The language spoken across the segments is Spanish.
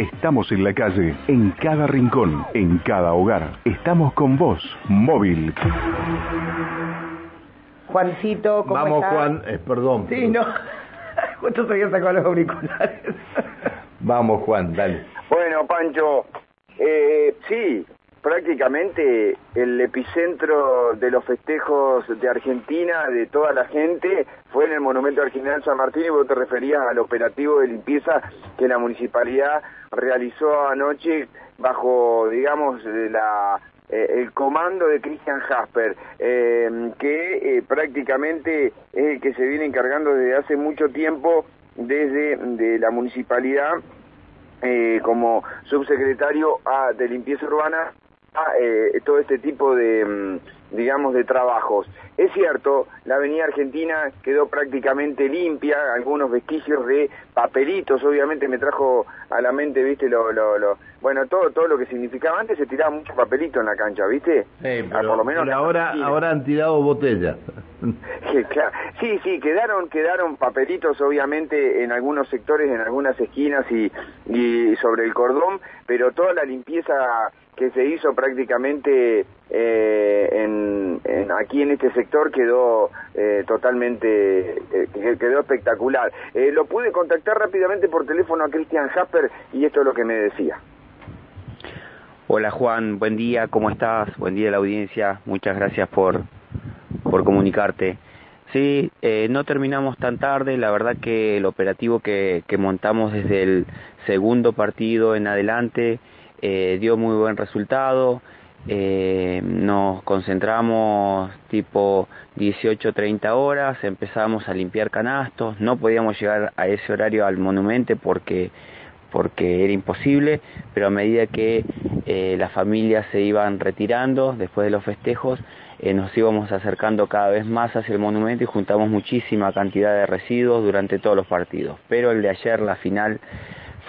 Estamos en la calle, en cada rincón, en cada hogar. Estamos con vos, móvil. Juancito, ¿cómo Vamos, estás? Juan, eh, perdón. Sí, no. Justo se había sacado los auriculares. Vamos, Juan, dale. Bueno, Pancho, eh, sí, prácticamente el epicentro de los festejos de Argentina, de toda la gente, fue en el Monumento al General San Martín y vos te referías al operativo de limpieza que la municipalidad realizó anoche bajo, digamos, eh, el comando de Christian Jasper, eh, que eh, prácticamente es el que se viene encargando desde hace mucho tiempo desde de la municipalidad como subsecretario a- de limpieza urbana eh, todo este tipo de, mm, digamos, de trabajos. Es cierto, la avenida Argentina quedó prácticamente limpia, algunos vestigios de papelitos, obviamente me trajo a la mente, viste, lo, lo, lo- bueno, todo, todo lo que significaba. Antes se tiraba mucho papelito en la cancha, viste. Sí, Ah, por lo menos pero ahora, ahora han tirado botellas. Sí, claro. sí, sí, quedaron, quedaron papelitos obviamente en algunos sectores, en algunas esquinas y, y sobre el cordón, pero toda la limpieza que se hizo prácticamente eh, en, aquí en este sector quedó eh, totalmente, eh, que- quedó espectacular. Lo pude contactar rápidamente por teléfono a Christian Jasper y esto es lo que me decía. Hola Juan, buen día, ¿cómo estás? Buen día a la audiencia, muchas gracias por, por comunicarte. Sí, eh, no terminamos tan tarde, la verdad que el operativo que, que montamos desde el segundo partido en adelante eh, dio muy buen resultado, eh, nos concentramos tipo 18, 30 horas, empezamos a limpiar canastos, no podíamos llegar a ese horario al monumento porque porque era imposible, pero a medida que eh, las familias se iban retirando después de los festejos, nos íbamos acercando cada vez más hacia el monumento y juntamos muchísima cantidad de residuos durante todos los partidos. Pero el de ayer, la final,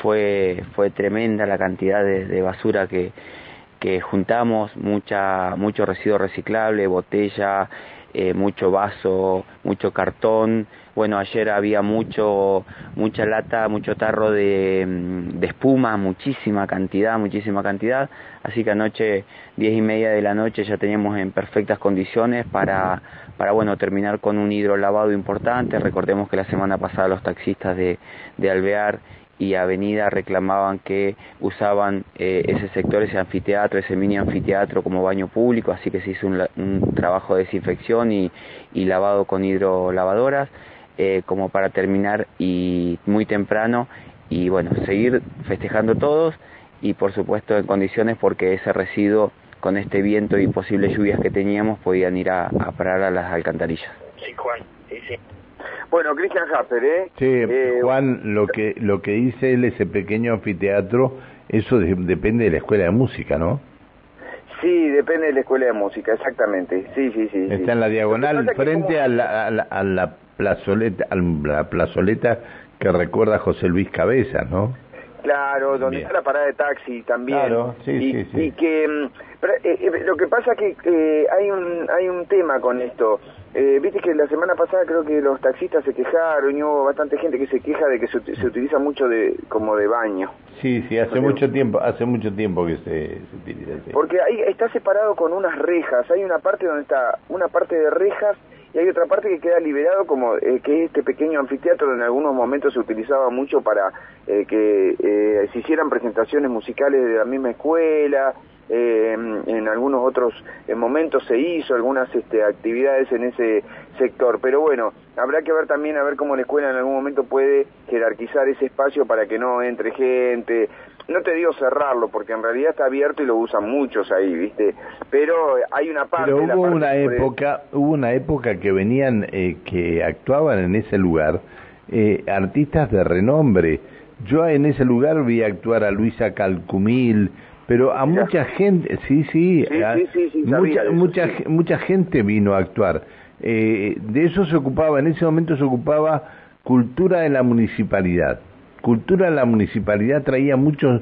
fue, fue tremenda la cantidad de, basura que, que juntamos, mucha, mucho residuo reciclable, botella, eh, mucho vaso, mucho cartón. Bueno, ayer había mucho, mucha lata, mucho tarro de, de espuma, muchísima cantidad, muchísima cantidad. Así que anoche, diez y media de la noche, ya teníamos en perfectas condiciones para, para bueno, terminar con un hidrolavado importante. Recordemos que la semana pasada los taxistas de, de Alvear y Avenida reclamaban que usaban eh, ese sector, ese anfiteatro, ese mini anfiteatro como baño público, así que se hizo un, un trabajo de desinfección y, y lavado con hidrolavadoras, eh, como para terminar y muy temprano y bueno, seguir festejando todos y por supuesto en condiciones porque ese residuo con este viento y posibles lluvias que teníamos podían ir a, a parar a las alcantarillas. Sí, Juan, sí, sí. Bueno, Christian Jasper, ¿eh? Sí, Eh, Juan, lo que lo que dice él, ese pequeño anfiteatro, eso de- depende de la escuela de música, ¿no? Sí, depende de la escuela de música, exactamente. Sí, sí, sí. sí. Está en la diagonal es frente como- a la, a la, a la plazoleta, a la plazoleta que recuerda a José Luis Cabezas, ¿no? Claro, donde Bien. está la parada de taxi también. Claro, sí, y, sí, sí. Y que mm, pero, eh, eh, lo que pasa que eh, hay un hay un tema con esto. Eh, Viste que la semana pasada creo que los taxistas se quejaron y hubo bastante gente que se queja de que se, se utiliza mucho de como de baño. Sí, sí, hace mucho tiempo, hace mucho tiempo que se, se utiliza. sí. Porque ahí está separado con unas rejas. Hay una parte donde está una parte de rejas y hay otra parte que queda liberado como eh, que es este pequeño anfiteatro en algunos momentos se utilizaba mucho para eh, que eh, se hicieran presentaciones musicales de la misma escuela. Eh, en algunos otros eh, momentos se hizo algunas este, actividades en ese sector, pero bueno, habrá que ver también a ver cómo la escuela en algún momento puede jerarquizar ese espacio para que no entre gente, no te digo cerrarlo, porque en realidad está abierto y lo usan muchos ahí, ¿viste? Pero hay una parte... Pero la hubo parte una época, hubo una época que venían, eh, que actuaban en ese lugar eh, artistas de renombre. Yo en ese lugar vi actuar a Luisa Calcumil, pero a Mirá. mucha gente, sí, sí, Sí, a- sí, sí, sí, sabía mucha, eso, mucha, mucha gente vino a actuar. Eh, de eso se ocupaba, en ese momento se ocupaba cultura de la municipalidad. Cultura de la municipalidad traía muchos,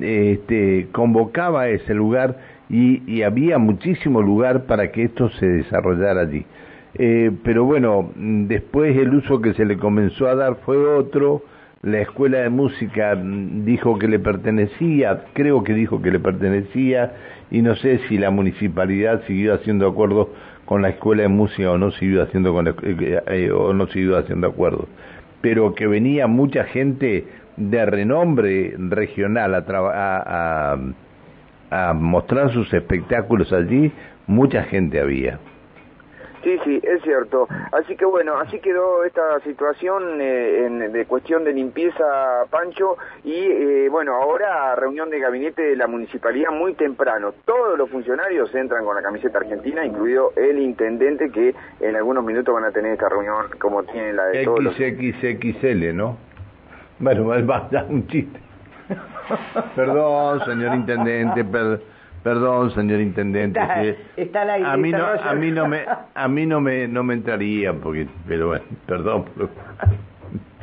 eh, este, convocaba a ese lugar y, y había muchísimo lugar para que esto se desarrollara allí. Eh, pero bueno, mm, después el uso que se le comenzó a dar fue otro, la escuela de música dijo que le pertenecía, creo que dijo que le pertenecía, y no sé si la municipalidad siguió haciendo acuerdos con la escuela de música o no siguió haciendo con eh, eh, o no siguió haciendo acuerdos, pero que venía mucha gente de renombre regional a mostrar sus espectáculos allí, mucha gente había. Sí, sí, es cierto. Así que bueno, así quedó esta situación eh, en, de cuestión de limpieza, Pancho, y eh, bueno, ahora reunión de gabinete de la municipalidad muy temprano. Todos los funcionarios entran con la camiseta argentina, incluido el intendente que en algunos minutos van a tener esta reunión como tiene la de todos XXXL, ¿no? Bueno, va a un chiste. Perdón, señor intendente, perdón. Perdón, señor intendente. Está, la a mí no, a mí no me, a mí no me, no me entraría porque, pero bueno, perdón.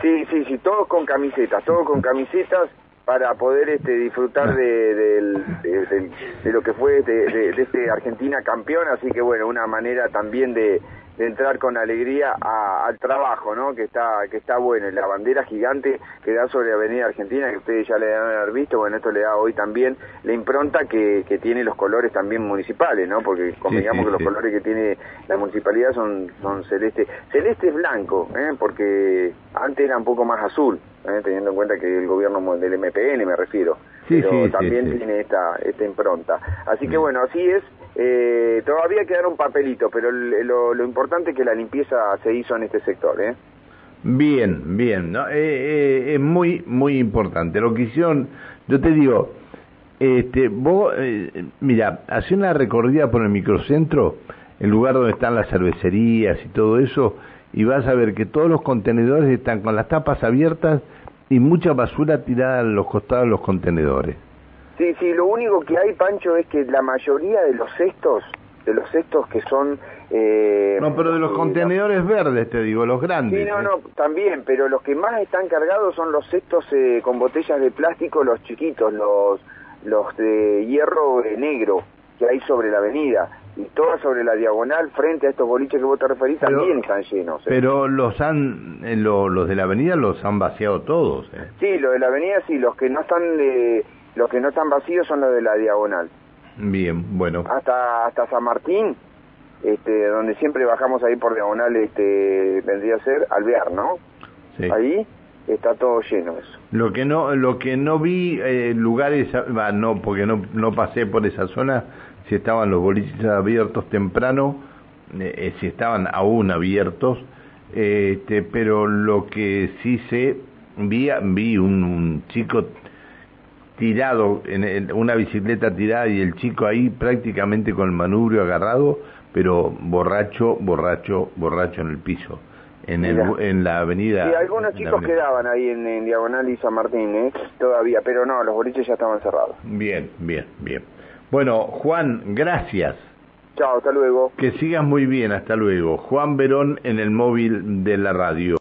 Sí, sí, sí, todos con camisetas, todos con camisetas para poder este, disfrutar de, de, de, lo que fue de, este Argentina campeón, así que bueno, una manera también de, entrar con alegría al trabajo, ¿no? Que está que está bueno. La bandera gigante que da sobre Avenida Argentina, que ustedes ya le han haber visto, bueno, esto le da hoy también la impronta que, que tiene los colores también municipales, ¿no? Porque convengamos que los colores que tiene la municipalidad son, son celeste. Celeste es blanco, ¿eh? Porque antes era un poco más azul, ¿eh? teniendo en cuenta que el gobierno del MPN me refiero. pero también tiene esta, esta impronta. Así que bueno, así es eh, todavía quedaron papelitos, pero lo, importante es que la limpieza se hizo en este sector. ¿eh? Bien, bien, ¿no? Eh, eh, es muy, muy importante. Lo que hicieron, yo te digo, este, vos, eh, mira, hace una recorrida por el microcentro, el lugar donde están las cervecerías y todo eso, y vas a ver que todos los contenedores están con las tapas abiertas y mucha basura tirada a los costados de los contenedores. Sí, sí, lo único que hay, Pancho, es que la mayoría de los cestos, de los cestos que son... Eh, no, pero de los contenedores verdes, te digo, los grandes. Sí, no, no, también, pero los que más están cargados son los cestos eh, con botellas de plástico, los chiquitos, los, los de hierro negro que hay sobre la avenida y todas sobre la diagonal frente a estos boliches que vos te referís también están llenos. ¿eh? Pero los han, los de la avenida los han vaciado todos. ¿eh? Sí, los de la avenida sí, los que no están... Los que no están vacíos son los de la diagonal. Bien, bueno. Hasta hasta San Martín, este, donde siempre bajamos ahí por diagonal, este, vendría a ser Alvear, ¿no? Sí. Ahí está todo lleno eso. Lo que no, lo que no vi eh, lugares, no, porque no, no pasé por esa zona, si estaban los boliches abiertos temprano, eh, eh, si estaban aún abiertos, este, pero lo que sí sé, vi, vi un, un chico tirado, en una bicicleta tirada y el chico ahí prácticamente con el manubrio agarrado, pero borracho, borracho, borracho en el piso, en, el, en la avenida. Sí, algunos chicos quedaban ahí en, Diagonal y San Martín, ¿eh? todavía, pero no, los boliches ya estaban cerrados. Bien, bien, bien. Bueno, Juan, gracias. Chao, hasta luego. Que sigas muy bien, hasta luego. Juan Verón en el móvil de la radio.